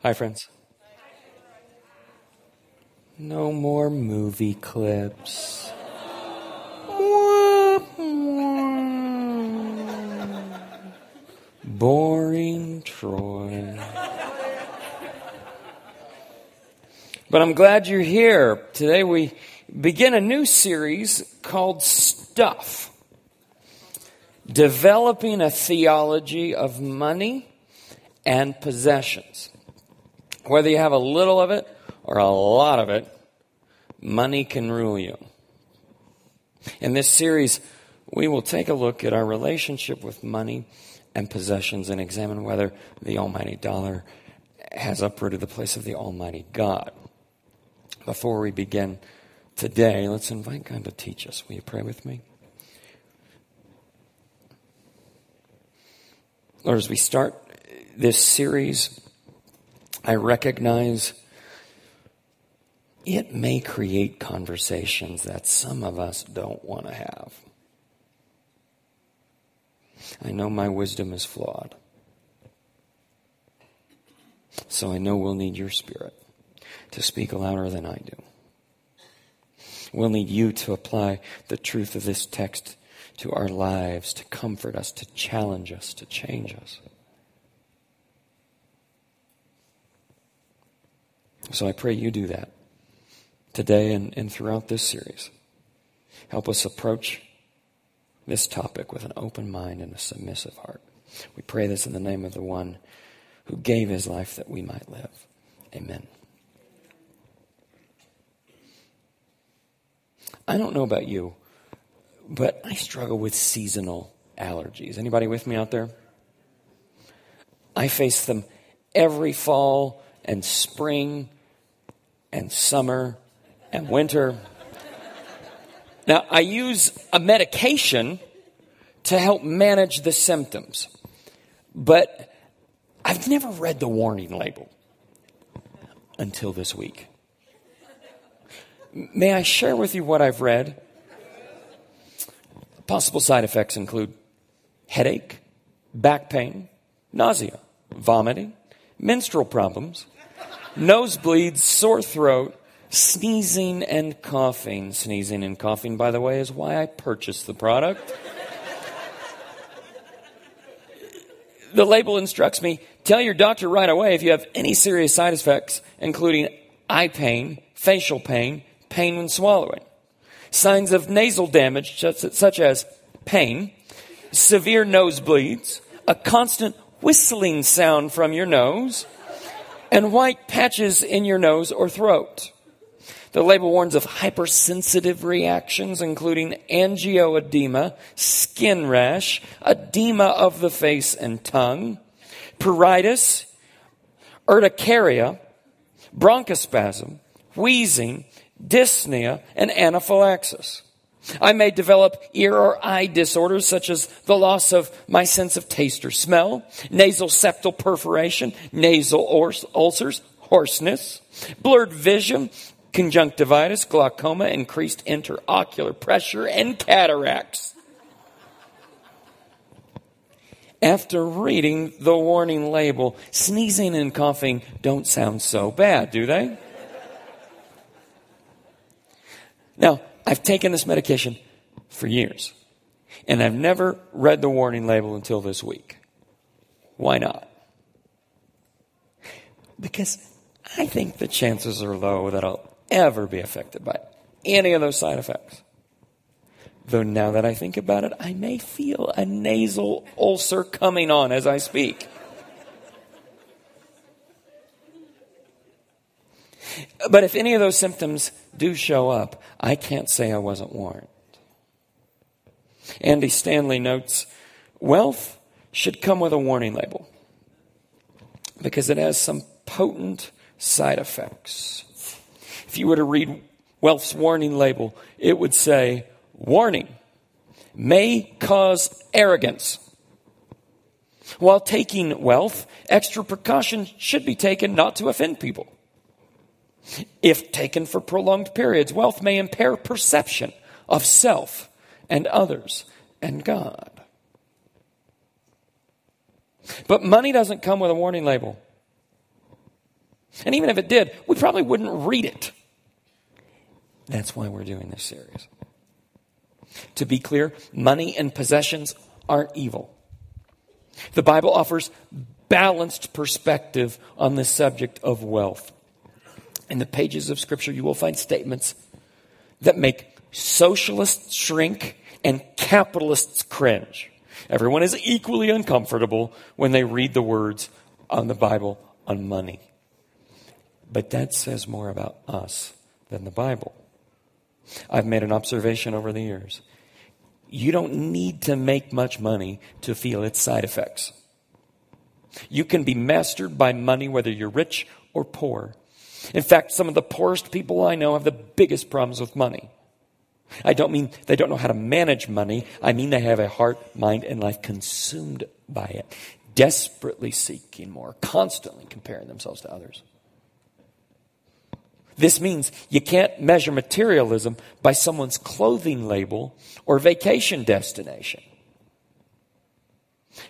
Hi, friends. No more movie clips. Boring Troy. But I'm glad you're here. Today we begin a new series called Stuff. Developing a theology of money and possessions. Whether you have a little of it or a lot of it, money can rule you. In this series, we will take a look at our relationship with money and possessions and examine whether the almighty dollar has uprooted the place of the almighty God. Before we begin today, let's invite God to teach us. Will you pray with me? Lord, as we start this series, I recognize it may create conversations that some of us don't want to have. I know my wisdom is flawed. So I know we'll need your spirit to speak louder than I do. We'll need you to apply the truth of this text to our lives, to comfort us, to challenge us, to change us. So I pray you do that today and, and throughout this series. Help us approach this topic with an open mind and a submissive heart. We pray this in the name of the one who gave his life that we might live. Amen. I don't know about you, but I struggle with seasonal allergies. Anybody with me out there? I face them every fall and spring and summer and winter. Now, I use a medication to help manage the symptoms, but I've never read the warning label until this week. May I share with you what I've read? Possible side effects include headache, back pain, nausea, vomiting, menstrual problems, nosebleeds, sore throat, sneezing and coughing. Sneezing and coughing, by the way, is why I purchased the product. the label instructs me tell your doctor right away if you have any serious side effects, including eye pain, facial pain, pain when swallowing. Signs of nasal damage, such as pain, severe nosebleeds, a constant whistling sound from your nose, and white patches in your nose or throat. The label warns of hypersensitive reactions, including angioedema, skin rash, edema of the face and tongue, pruritus, urticaria, bronchospasm, wheezing, dyspnea, and anaphylaxis. I may develop ear or eye disorders such as the loss of my sense of taste or smell, nasal septal perforation, nasal ulcers, hoarseness, blurred vision, conjunctivitis, glaucoma, increased intraocular pressure, and cataracts. After reading the warning label, sneezing and coughing don't sound so bad, do they? Now, I've taken this medication for years, and I've never read the warning label until this week. Why not? Because I think the chances are low that I'll ever be affected by any of those side effects. Though now that I think about it, I may feel a nasal ulcer coming on as I speak. But if any of those symptoms do show up, I can't say I wasn't warned. Andy Stanley notes wealth should come with a warning label because it has some potent side effects. If you were to read wealth's warning label, it would say, Warning, may cause arrogance. While taking wealth, extra precaution should be taken not to offend people. If taken for prolonged periods, wealth may impair perception of self and others and God. But money doesn't come with a warning label. And even if it did, we probably wouldn't read it. That's why we're doing this series. To be clear, money and possessions aren't evil. The Bible offers balanced perspective on the subject of wealth. In the pages of Scripture, you will find statements that make socialists shrink and capitalists cringe. Everyone is equally uncomfortable when they read the words on the Bible on money. But that says more about us than the Bible. I've made an observation over the years. You don't need to make much money to feel its side effects. You can be mastered by money whether you're rich or poor. In fact, some of the poorest people I know have the biggest problems with money. I don't mean they don't know how to manage money. I mean they have a heart, mind, and life consumed by it, desperately seeking more, constantly comparing themselves to others. This means you can't measure materialism by someone's clothing label or vacation destination.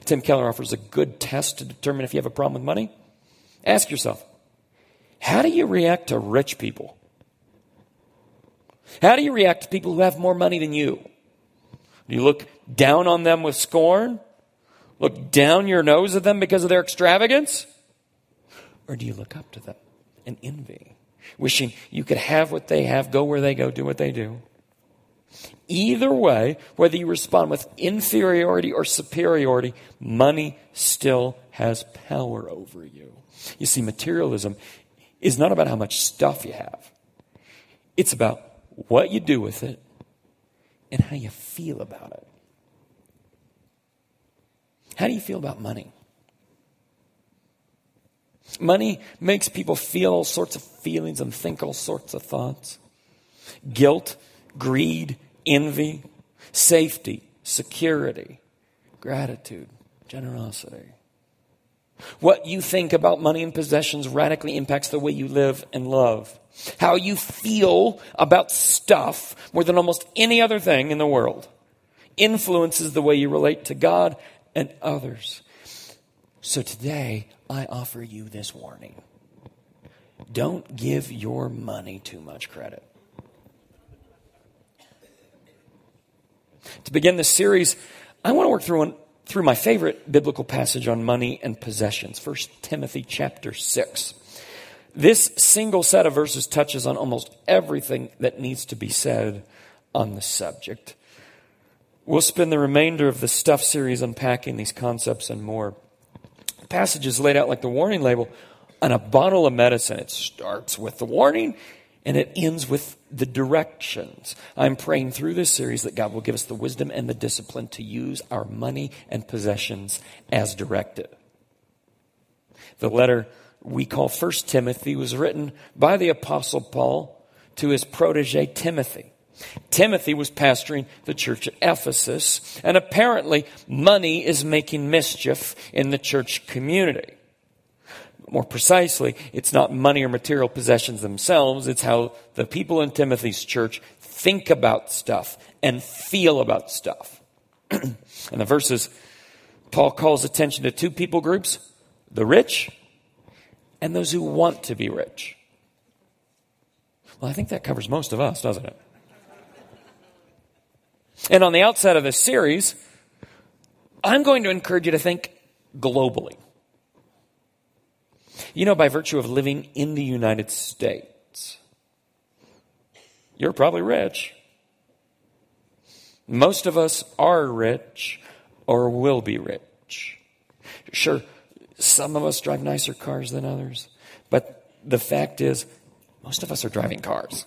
Tim Keller offers a good test to determine if you have a problem with money. Ask yourself, how do you react to rich people? How do you react to people who have more money than you? Do you look down on them with scorn? Look down your nose at them because of their extravagance? Or do you look up to them and envy? wishing you could have what they have, go where they go, do what they do. Either way, whether you respond with inferiority or superiority, money still has power over you. You see, materialism is not about how much stuff you have. It's about what you do with it and how you feel about it. How do you feel about money? Money makes people feel all sorts of feelings and think all sorts of thoughts guilt, greed, envy, safety, security, gratitude, generosity. What you think about money and possessions radically impacts the way you live and love. How you feel about stuff more than almost any other thing in the world influences the way you relate to God and others. So today, I offer you this warning. Don't give your money too much credit. To begin this series, I want to work through one, through my favorite biblical passage on money and possessions, 1 Timothy chapter 6. This single set of verses touches on almost everything that needs to be said on the subject. We'll spend the remainder of the Stuff series unpacking these concepts and more passage is laid out like the warning label on a bottle of medicine. It starts with the warning and it ends with the directions. I'm praying through this series that God will give us the wisdom and the discipline to use our money and possessions as directed. The letter we call First Timothy was written by the apostle Paul to his protege Timothy. Timothy was pastoring the church at Ephesus, and apparently money is making mischief in the church community. More precisely, it's not money or material possessions themselves, it's how the people in Timothy's church think about stuff and feel about stuff. and the verses, Paul calls attention to two people groups the rich and those who want to be rich. Well, I think that covers most of us, doesn't it? And on the outset of this series, I'm going to encourage you to think globally. You know, by virtue of living in the United States, you're probably rich. Most of us are rich or will be rich. Sure, some of us drive nicer cars than others, but the fact is, most of us are driving cars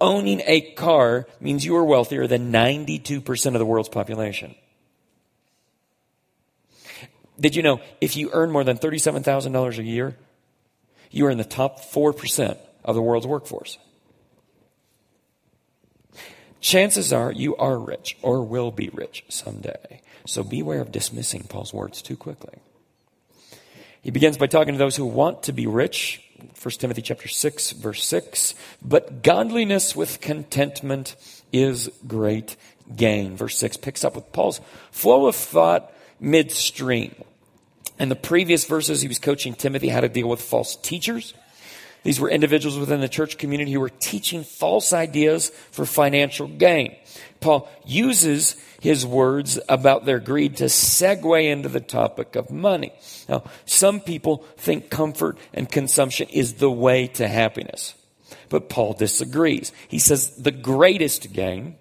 owning a car means you are wealthier than 92% of the world's population. Did you know if you earn more than $37,000 a year, you are in the top 4% of the world's workforce? Chances are you are rich or will be rich someday. So beware of dismissing Paul's words too quickly. He begins by talking to those who want to be rich 1 Timothy chapter 6 verse 6, but godliness with contentment is great gain. Verse 6 picks up with Paul's flow of thought midstream. In the previous verses, he was coaching Timothy how to deal with false teachers. These were individuals within the church community who were teaching false ideas for financial gain. Paul uses his words about their greed to segue into the topic of money. Now, some people think comfort and consumption is the way to happiness. But Paul disagrees. He says the greatest gain,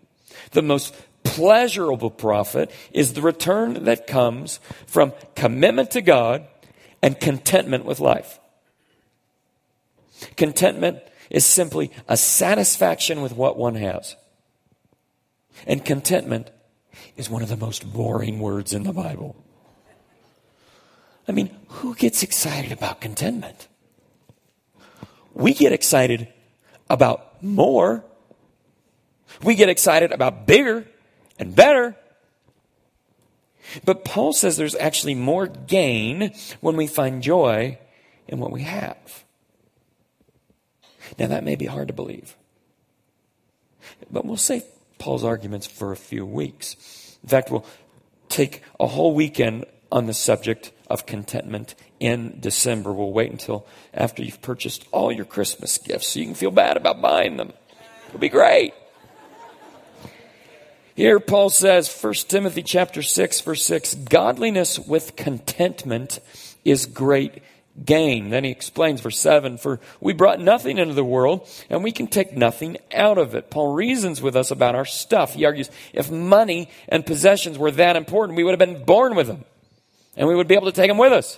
the most pleasurable profit is the return that comes from commitment to God and contentment with life. Contentment is simply a satisfaction with what one has. And contentment is one of the most boring words in the Bible. I mean, who gets excited about contentment? We get excited about more. We get excited about bigger and better. But Paul says there's actually more gain when we find joy in what we have. Now, that may be hard to believe. But we'll save Paul's arguments for a few weeks. In fact, we'll take a whole weekend on the subject of contentment in December. We'll wait until after you've purchased all your Christmas gifts so you can feel bad about buying them. It'll be great. Here Paul says, 1 Timothy chapter 6 verse 6, godliness with contentment is great gain. Then he explains verse 7, for we brought nothing into the world and we can take nothing out of it. Paul reasons with us about our stuff. He argues if money and possessions were that important, we would have been born with them and we would be able to take them with us.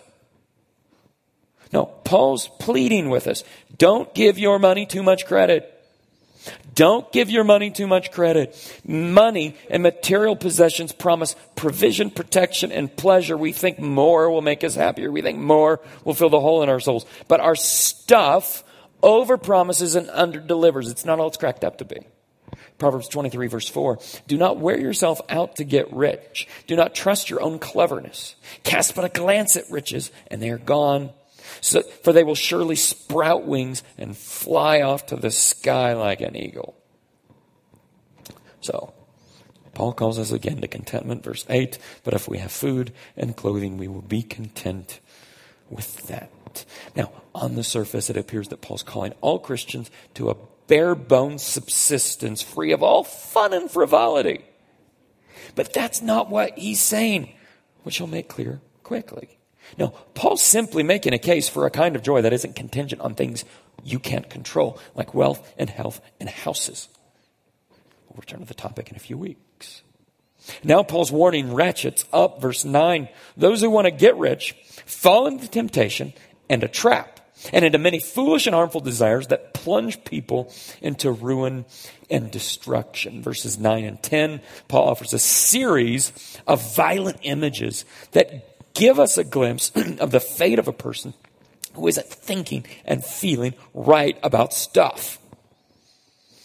No, Paul's pleading with us. Don't give your money too much credit. Don't give your money too much credit. Money and material possessions promise provision, protection, and pleasure. We think more will make us happier. We think more will fill the hole in our souls. But our stuff over promises and under delivers. It's not all it's cracked up to be. Proverbs 23 verse 4. Do not wear yourself out to get rich. Do not trust your own cleverness. Cast but a glance at riches and they are gone so, for they will surely sprout wings and fly off to the sky like an eagle. So, Paul calls us again to contentment, verse 8. But if we have food and clothing, we will be content with that. Now, on the surface, it appears that Paul's calling all Christians to a bare bones subsistence free of all fun and frivolity. But that's not what he's saying, which he'll make clear quickly. No, Paul's simply making a case for a kind of joy that isn't contingent on things you can't control, like wealth and health and houses. We'll return to the topic in a few weeks. Now Paul's warning ratchets up, verse 9. Those who want to get rich fall into temptation and a trap, and into many foolish and harmful desires that plunge people into ruin and destruction. Verses 9 and 10, Paul offers a series of violent images that give us a glimpse of the fate of a person who isn't thinking and feeling right about stuff.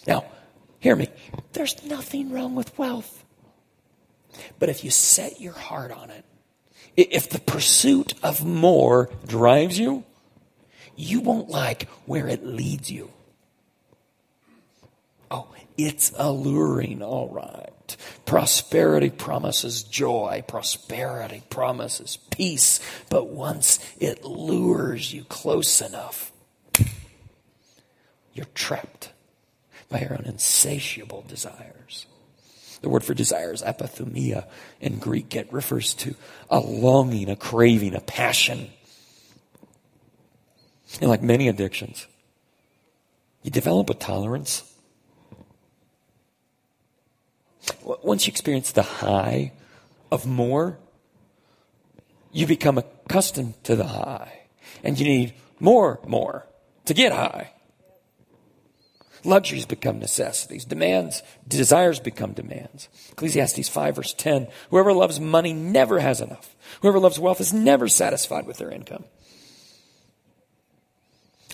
Now, hear me. There's nothing wrong with wealth. But if you set your heart on it, if the pursuit of more drives you, you won't like where it leads you. Oh, it's alluring, all right. Prosperity promises joy. Prosperity promises peace. But once it lures you close enough, you're trapped by your own insatiable desires. The word for desire is epithumia in Greek. It refers to a longing, a craving, a passion. And like many addictions, you develop a tolerance Once you experience the high of more, you become accustomed to the high. And you need more, more to get high. Luxuries become necessities. Demands, desires become demands. Ecclesiastes 5 verse 10. Whoever loves money never has enough. Whoever loves wealth is never satisfied with their income.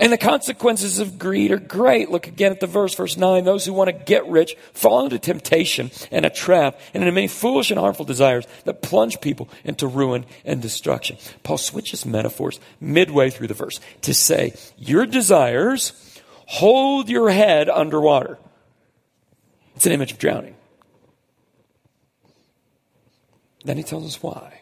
And the consequences of greed are great. Look again at the verse, verse 9. Those who want to get rich fall into temptation and a trap and into many foolish and harmful desires that plunge people into ruin and destruction. Paul switches metaphors midway through the verse to say, Your desires hold your head underwater. It's an image of drowning. Then he tells us why.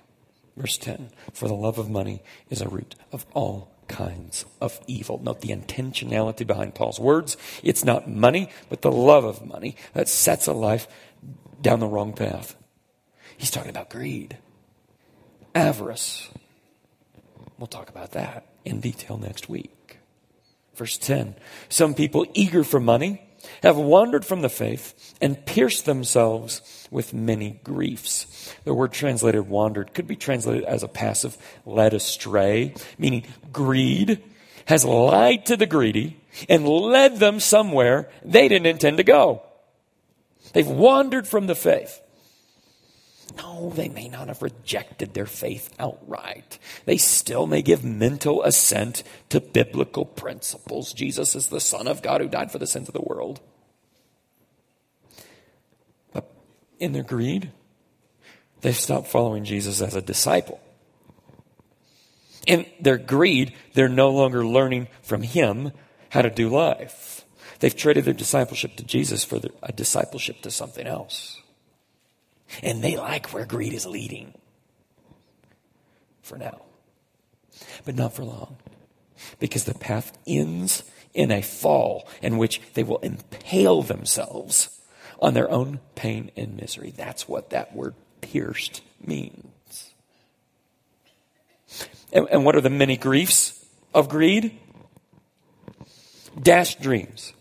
Verse 10 For the love of money is a root of all kinds of evil. Note the intentionality behind Paul's words. It's not money, but the love of money that sets a life down the wrong path. He's talking about greed, avarice. We'll talk about that in detail next week. Verse 10 Some people eager for money have wandered from the faith and pierced themselves with many griefs. The word translated wandered could be translated as a passive led astray, meaning greed has lied to the greedy and led them somewhere they didn't intend to go. They've wandered from the faith. No, they may not have rejected their faith outright. They still may give mental assent to biblical principles. Jesus is the Son of God who died for the sins of the world. But in their greed, they've stopped following Jesus as a disciple. In their greed, they're no longer learning from Him how to do life. They've traded their discipleship to Jesus for a discipleship to something else. And they like where greed is leading. For now. But not for long. Because the path ends in a fall in which they will impale themselves on their own pain and misery. That's what that word pierced means. And, and what are the many griefs of greed? Dashed dreams,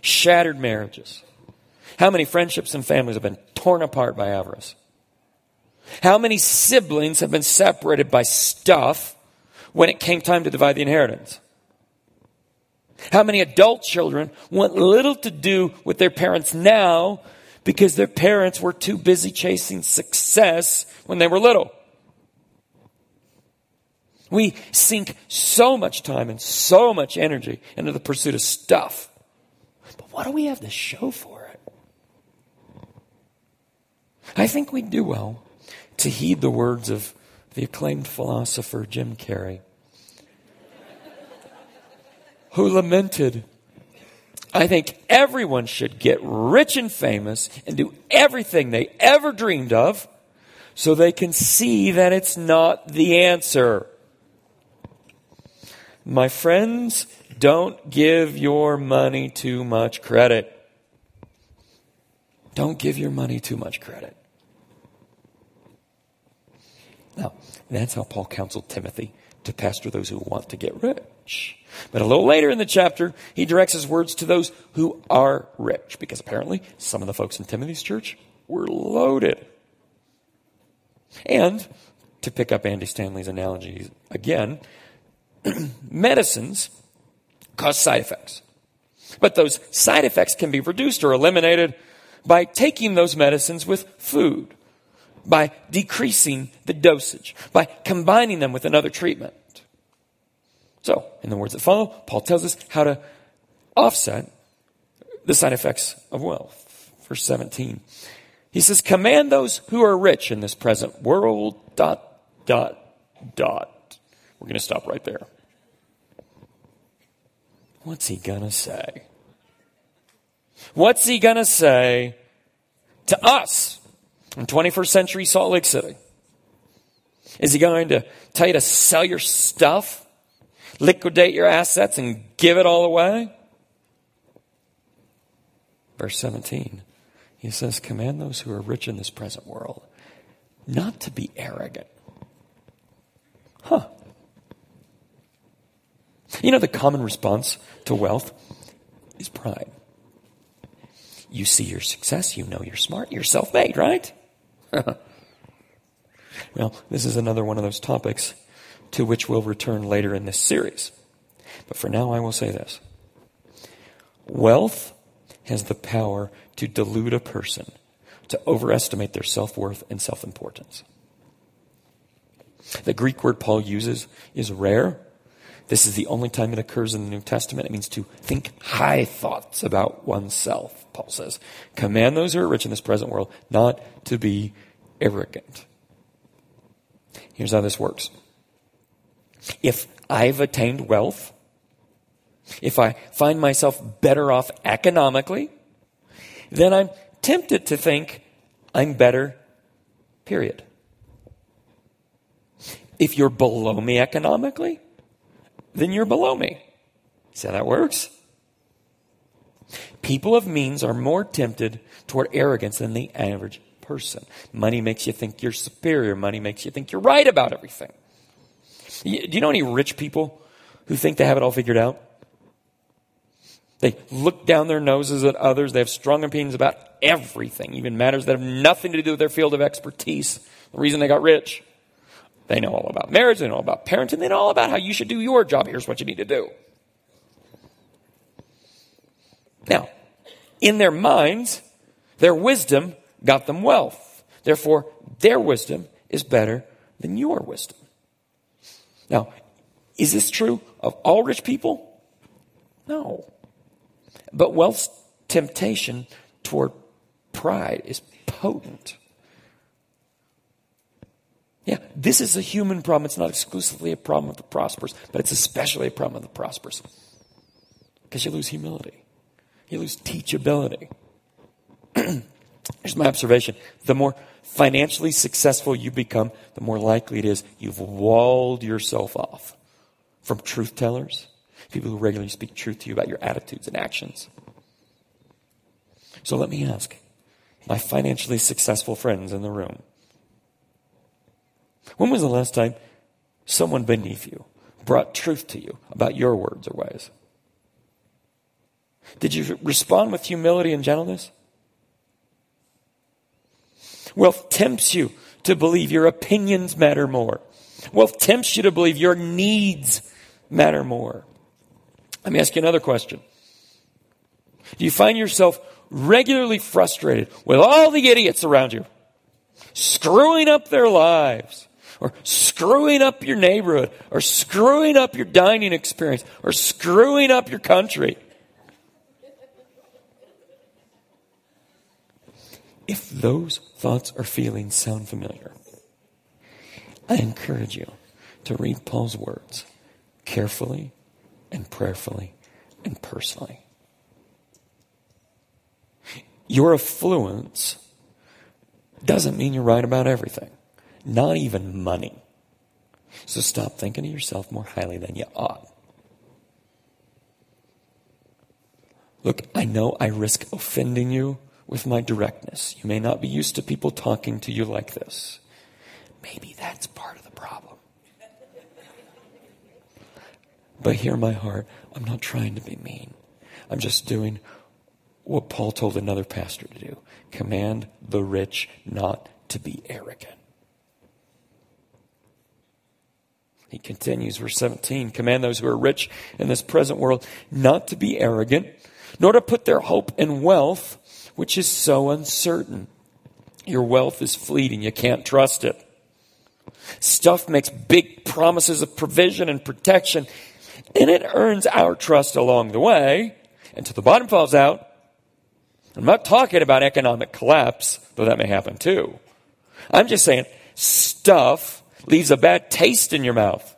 shattered marriages. How many friendships and families have been torn apart by avarice? How many siblings have been separated by stuff when it came time to divide the inheritance? How many adult children want little to do with their parents now because their parents were too busy chasing success when they were little? We sink so much time and so much energy into the pursuit of stuff. But what do we have to show for? I think we'd do well to heed the words of the acclaimed philosopher Jim Carrey, who lamented, I think everyone should get rich and famous and do everything they ever dreamed of so they can see that it's not the answer. My friends, don't give your money too much credit. Don't give your money too much credit. Now, that's how Paul counseled Timothy to pastor those who want to get rich. But a little later in the chapter, he directs his words to those who are rich, because apparently some of the folks in Timothy's church were loaded. And, to pick up Andy Stanley's analogy again, medicines cause side effects. But those side effects can be reduced or eliminated by taking those medicines with food by decreasing the dosage, by combining them with another treatment. So, in the words that follow, Paul tells us how to offset the side effects of wealth. Verse 17. He says, Command those who are rich in this present world, dot, dot, dot. We're going to stop right there. What's he going to say? What's he going to say to us in 21st century Salt Lake City? Is he going to tell you to sell your stuff, liquidate your assets, and give it all away? Verse 17, he says, Command those who are rich in this present world not to be arrogant. Huh. You know, the common response to wealth is pride. You see your success, you know you're smart, you're self made, right? well, this is another one of those topics to which we'll return later in this series. But for now, I will say this wealth has the power to delude a person, to overestimate their self worth and self importance. The Greek word Paul uses is rare. This is the only time it occurs in the New Testament. It means to think high thoughts about oneself, Paul says. Command those who are rich in this present world not to be arrogant. Here's how this works. If I've attained wealth, if I find myself better off economically, then I'm tempted to think I'm better, period. If you're below me economically, then you're below me. See how that works? People of means are more tempted toward arrogance than the average person. Money makes you think you're superior. Money makes you think you're right about everything. Do you know any rich people who think they have it all figured out? They look down their noses at others. They have strong opinions about everything, even matters that have nothing to do with their field of expertise. The reason they got rich. They know all about marriage, they know all about parenting, they know all about how you should do your job. Here's what you need to do. Now, in their minds, their wisdom got them wealth. Therefore, their wisdom is better than your wisdom. Now, is this true of all rich people? No. But wealth's temptation toward pride is potent. Yeah, this is a human problem. It's not exclusively a problem of the prosperous, but it's especially a problem of the prosperous. Because you lose humility, you lose teachability. Here's my observation the more financially successful you become, the more likely it is you've walled yourself off from truth tellers, people who regularly speak truth to you about your attitudes and actions. So let me ask my financially successful friends in the room when was the last time someone beneath you brought truth to you about your words or ways? Did you respond with humility and gentleness? Wealth tempts you to believe your opinions matter more. Wealth tempts you to believe your needs matter more. Let me ask you another question. Do you find yourself regularly frustrated with all the idiots around you, screwing up their lives, or screwing up your neighborhood, or screwing up your dining experience, or screwing up your country. If those thoughts or feelings sound familiar, I encourage you to read Paul's words carefully and prayerfully and personally. Your affluence doesn't mean you're right about everything not even money. So stop thinking of yourself more highly than you ought. Look, I know I risk offending you with my directness. You may not be used to people talking to you like this. Maybe that's part of the problem. But hear my heart. I'm not trying to be mean. I'm just doing what Paul told another pastor to do command the rich not to be arrogant. He continues, verse 17 Command those who are rich in this present world not to be arrogant, nor to put their hope in wealth, which is so uncertain. Your wealth is fleeting, you can't trust it. Stuff makes big promises of provision and protection, and it earns our trust along the way until the bottom falls out. I'm not talking about economic collapse, though that may happen too. I'm just saying stuff leaves a bad taste in your mouth.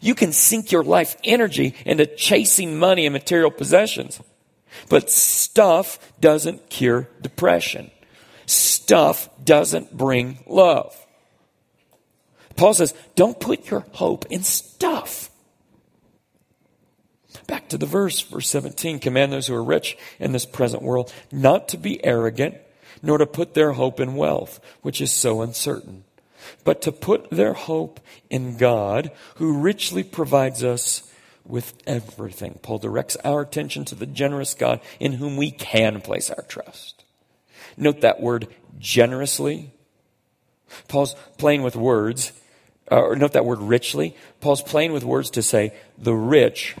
You can sink your life energy into chasing money and material possessions. But stuff doesn't cure depression. Stuff doesn't bring love. Paul says, don't put your hope in stuff. Back to the verse, verse 17 command those who are rich in this present world not to be arrogant, nor to put their hope in wealth, which is so uncertain but to put their hope in God, who richly provides us with everything. Paul directs our attention to the generous God in whom we can place our trust. Note that word generously. Paul's playing with words, uh, or note that word richly. Paul's playing with words to say the rich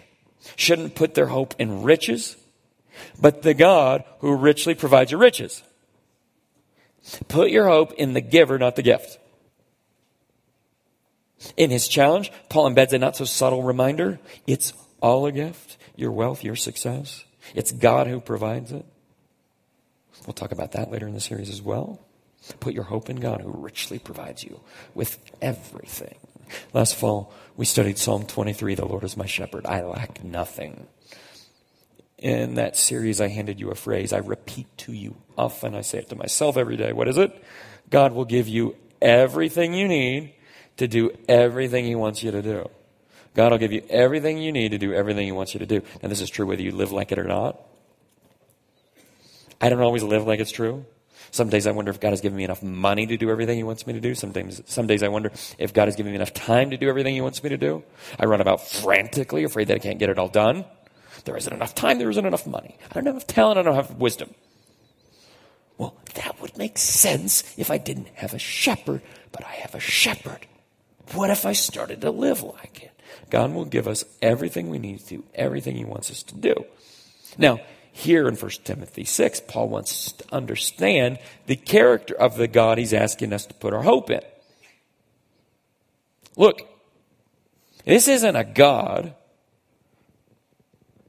shouldn't put their hope in riches, but the God who richly provides your riches. Put your hope in the giver, not the gift. In his challenge, Paul embeds a not so subtle reminder it's all a gift your wealth, your success. It's God who provides it. We'll talk about that later in the series as well. Put your hope in God who richly provides you with everything. Last fall, we studied Psalm 23 The Lord is my shepherd. I lack nothing. In that series, I handed you a phrase I repeat to you often. I say it to myself every day. What is it? God will give you everything you need to do everything He wants you to do. God will give you everything you need to do everything He wants you to do. And this is true whether you live like it or not. I don't always live like it's true. Some days I wonder if God has given me enough money to do everything He wants me to do. Sometimes, some days I wonder if God has given me enough time to do everything He wants me to do. I run about frantically, afraid that I can't get it all done. There isn't enough time, there isn't enough money. I don't have enough talent, I don't have wisdom. Well, that would make sense if I didn't have a shepherd, but I have a shepherd. What if I started to live like it? God will give us everything we need to do, everything He wants us to do. Now, here in 1 Timothy 6, Paul wants us to understand the character of the God he's asking us to put our hope in. Look, this isn't a God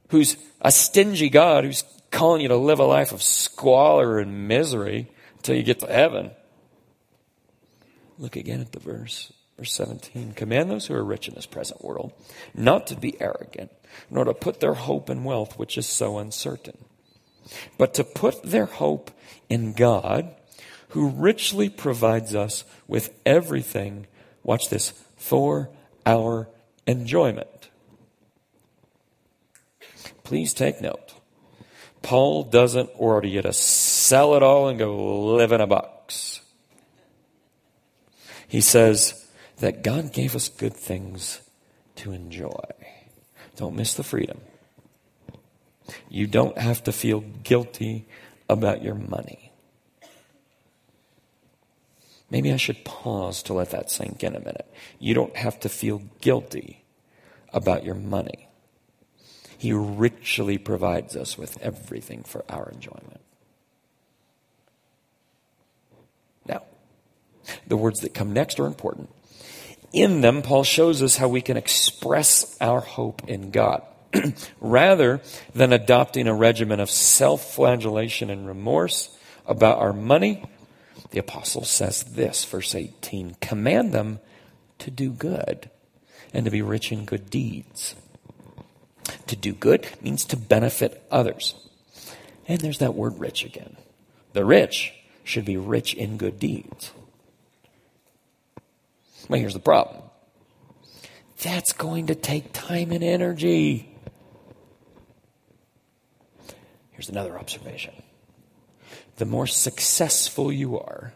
who's a stingy God who's calling you to live a life of squalor and misery until you get to heaven. Look again at the verse. Verse 17 Command those who are rich in this present world not to be arrogant, nor to put their hope in wealth, which is so uncertain, but to put their hope in God, who richly provides us with everything, watch this, for our enjoyment. Please take note. Paul doesn't order you to sell it all and go live in a box. He says, that God gave us good things to enjoy. Don't miss the freedom. You don't have to feel guilty about your money. Maybe I should pause to let that sink in a minute. You don't have to feel guilty about your money. He richly provides us with everything for our enjoyment. Now, the words that come next are important in them, Paul shows us how we can express our hope in God. Rather than adopting a regimen of self flagellation and remorse about our money, the apostle says this, verse 18 command them to do good and to be rich in good deeds. To do good means to benefit others. And there's that word rich again. The rich should be rich in good deeds. Well, here's the problem that's going to take time and energy. Here's another observation the more successful you are,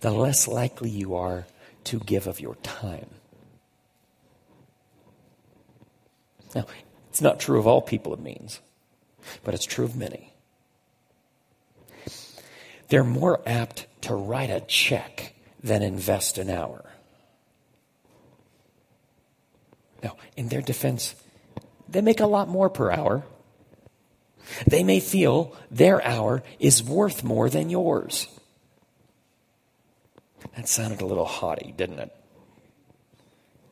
the less likely you are to give of your time. Now, it's not true of all people, it means, but it's true of many. They're more apt to write a check than invest an hour. Now, in their defense, they make a lot more per hour. They may feel their hour is worth more than yours. That sounded a little haughty, didn't it?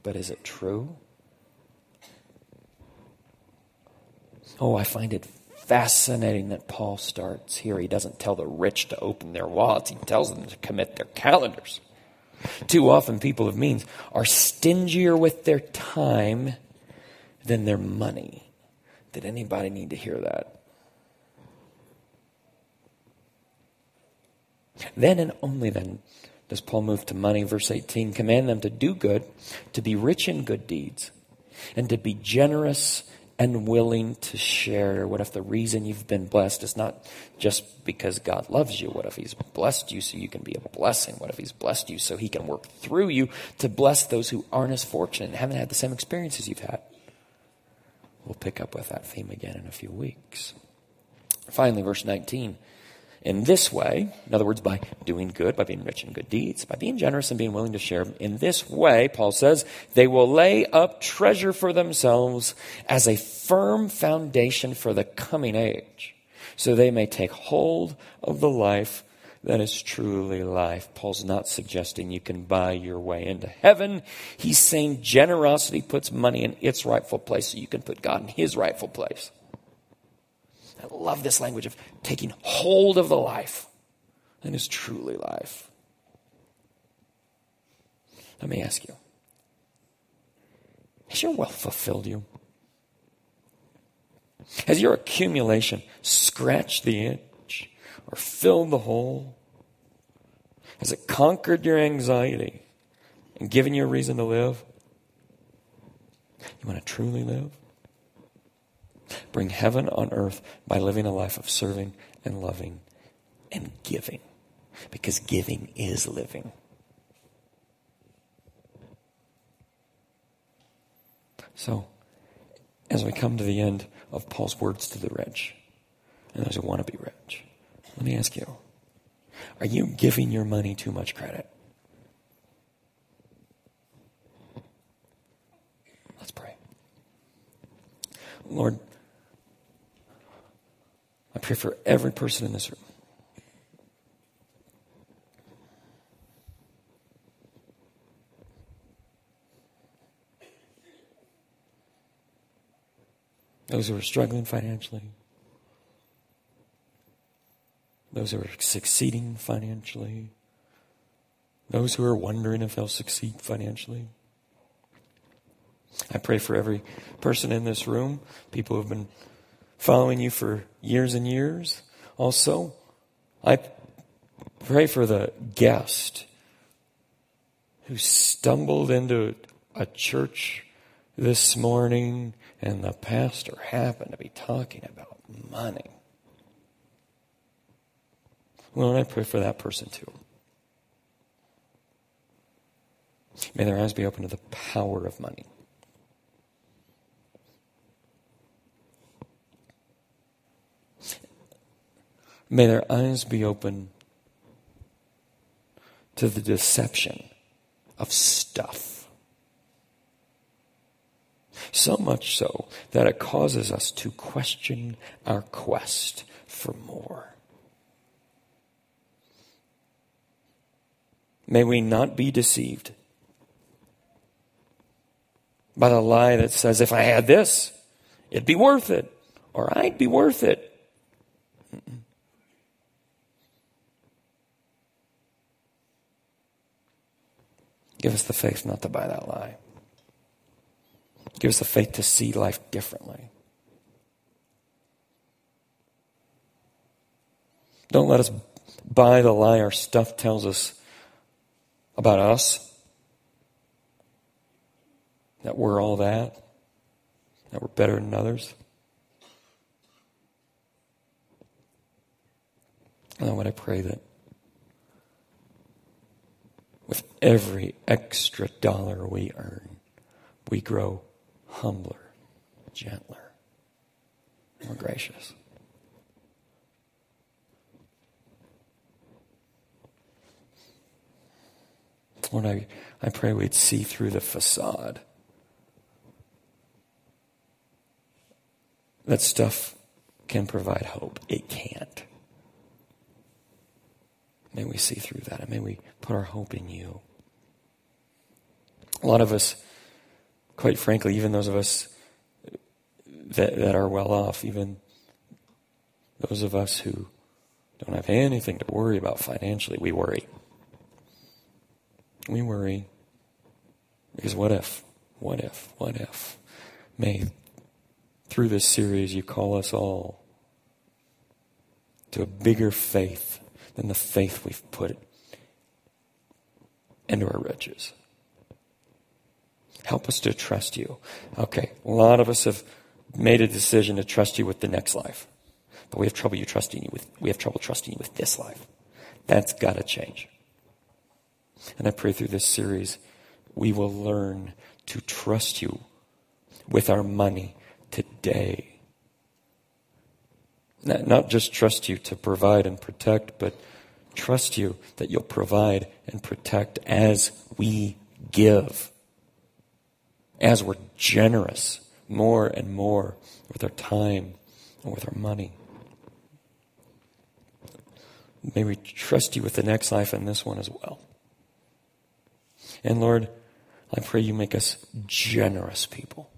But is it true? Oh, I find it fascinating that Paul starts here. He doesn't tell the rich to open their wallets, he tells them to commit their calendars. Too often, people of means are stingier with their time than their money. Did anybody need to hear that? Then and only then does Paul move to money. Verse 18 command them to do good, to be rich in good deeds, and to be generous and willing to share? What if the reason you've been blessed is not just because God loves you? What if He's blessed you so you can be a blessing? What if He's blessed you so He can work through you to bless those who aren't as fortunate and haven't had the same experiences you've had? We'll pick up with that theme again in a few weeks. Finally, verse 19. In this way, in other words, by doing good, by being rich in good deeds, by being generous and being willing to share, in this way, Paul says, they will lay up treasure for themselves as a firm foundation for the coming age, so they may take hold of the life that is truly life. Paul's not suggesting you can buy your way into heaven. He's saying generosity puts money in its rightful place so you can put God in his rightful place. I love this language of taking hold of the life that is truly life. Let me ask you Has your wealth fulfilled you? Has your accumulation scratched the itch or filled the hole? Has it conquered your anxiety and given you a reason to live? You want to truly live? Bring heaven on earth by living a life of serving and loving and giving. Because giving is living. So, as we come to the end of Paul's words to the rich, and those who want to be rich, let me ask you are you giving your money too much credit? Let's pray. Lord, I pray for every person in this room. Those who are struggling financially, those who are succeeding financially, those who are wondering if they'll succeed financially. I pray for every person in this room, people who have been following you for years and years. Also, I pray for the guest who stumbled into a church this morning and the pastor happened to be talking about money. Well, I pray for that person too. May their eyes be open to the power of money. May their eyes be open to the deception of stuff. So much so that it causes us to question our quest for more. May we not be deceived by the lie that says, if I had this, it'd be worth it, or I'd be worth it. Mm-mm. Give us the faith not to buy that lie. Give us the faith to see life differently. Don't let us buy the lie our stuff tells us about us. That we're all that. That we're better than others. And I pray that with every extra dollar we earn, we grow humbler, gentler, more gracious. Lord, I, I pray we'd see through the facade. That stuff can provide hope. It can't. May we see through that and may we put our hope in you. A lot of us, quite frankly, even those of us that, that are well off, even those of us who don't have anything to worry about financially, we worry. We worry because what if? What if? What if? May through this series you call us all to a bigger faith than the faith we've put into our riches. Help us to trust you. Okay, a lot of us have made a decision to trust you with the next life. But we have trouble you trusting you with we have trouble trusting you with this life. That's gotta change. And I pray through this series we will learn to trust you with our money today. Not just trust you to provide and protect, but trust you that you'll provide and protect as we give, as we're generous more and more with our time and with our money. May we trust you with the next life and this one as well. And Lord, I pray you make us generous people,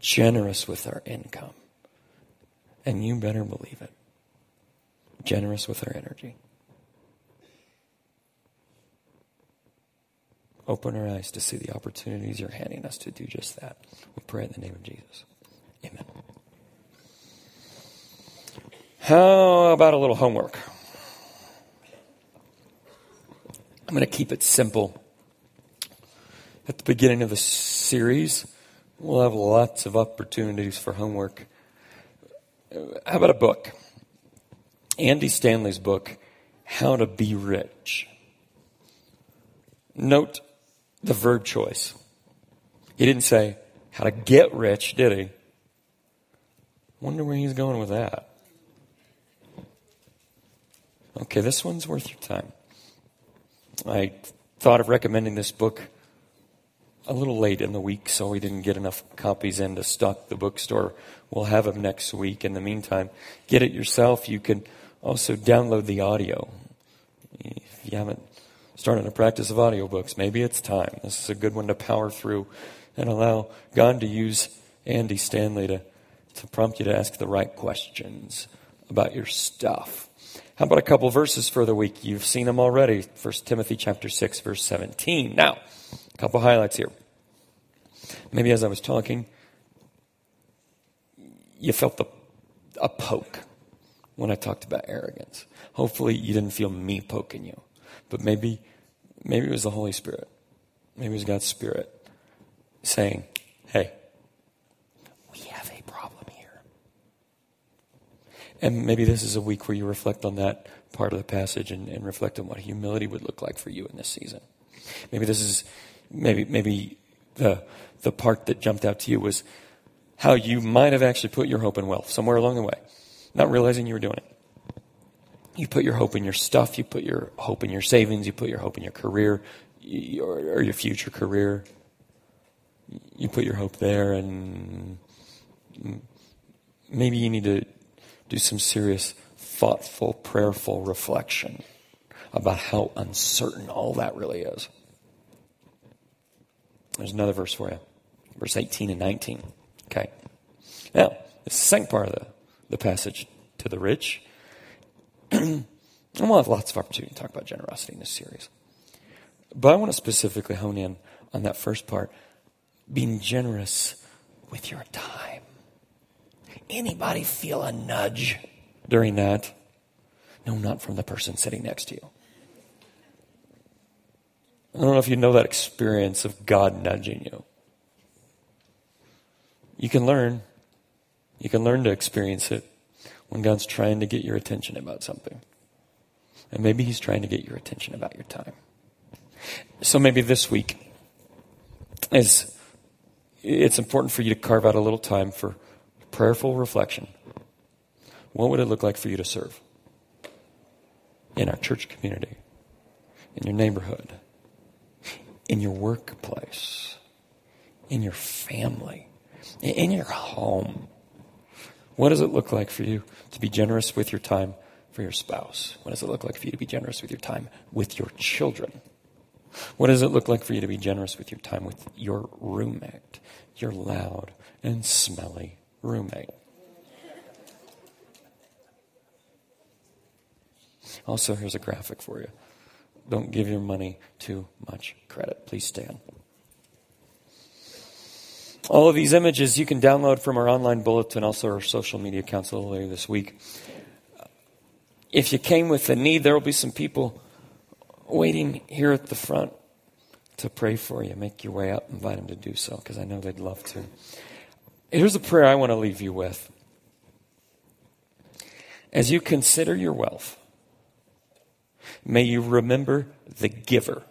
generous with our income. And you better believe it. Generous with our energy. Open our eyes to see the opportunities you're handing us to do just that. We pray in the name of Jesus. Amen. How about a little homework? I'm going to keep it simple. at the beginning of the series. We'll have lots of opportunities for homework. How about a book? Andy Stanley's book, How to Be Rich. Note the verb choice. He didn't say how to get rich, did he? Wonder where he's going with that. Okay, this one's worth your time. I thought of recommending this book a little late in the week, so we didn't get enough copies in to stock the bookstore. We'll have them next week. In the meantime, get it yourself. You can also download the audio. If you haven't started a practice of audiobooks, maybe it's time. This is a good one to power through and allow God to use Andy Stanley to, to prompt you to ask the right questions about your stuff. How about a couple verses for the week? You've seen them already. 1 Timothy chapter 6 verse 17. Now, a couple highlights here. Maybe as I was talking, you felt the, a poke when I talked about arrogance. Hopefully you didn't feel me poking you. But maybe maybe it was the Holy Spirit. Maybe it was God's Spirit saying, Hey, we have a problem here. And maybe this is a week where you reflect on that part of the passage and, and reflect on what humility would look like for you in this season. Maybe this is maybe maybe the the part that jumped out to you was how you might have actually put your hope in wealth somewhere along the way, not realizing you were doing it. You put your hope in your stuff, you put your hope in your savings, you put your hope in your career or, your future career. You put your hope there, and maybe you need to do some serious, thoughtful, prayerful reflection about how uncertain all that really is. There's another verse for you. Verse 18 and 19. Okay. Now, the second part of the, the passage to the rich. and we'll have lots of opportunity to talk about generosity in this series. But I want to specifically hone in on that first part being generous with your time. Anybody feel a nudge during that? No, not from the person sitting next to you. I don't know if you know that experience of God nudging you. You can learn. You can learn to experience it when God's trying to get your attention about something. And maybe He's trying to get your attention about your time. So maybe this week is it's important for you to carve out a little time for prayerful reflection. What would it look like for you to serve in our church community, in your neighborhood? in your workplace, in your family, in your home. What does it look like for you to be generous with your time for your spouse? What does it look like for you to be generous with your time with your children? What does it look like for you to be generous with your time with your roommate, your loud and smelly roommate? Also, here's a graphic for you. Don't give your money too much credit. Please stand. All of these images you can download from our online bulletin, also our social media little later this week. If you came with a need, there will be some people waiting here at the front to pray for you. Make your way up, invite them to do so, because I know they'd love to. Here's a prayer I want to leave you with. As you consider your wealth, May you remember the giver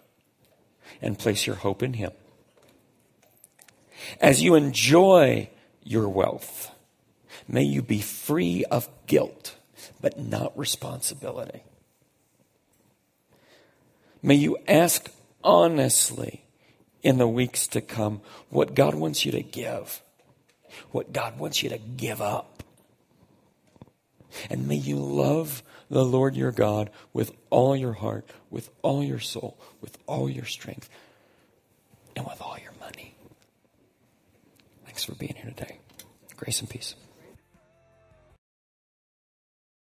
and place your hope in him. As you enjoy your wealth, may you be free of guilt, but not responsibility. May you ask honestly in the weeks to come what God wants you to give, what God wants you to give up. And may you love the Lord your God with all your heart, with all your soul, with all your strength, and with all your. Thanks for being here today. Grace and peace.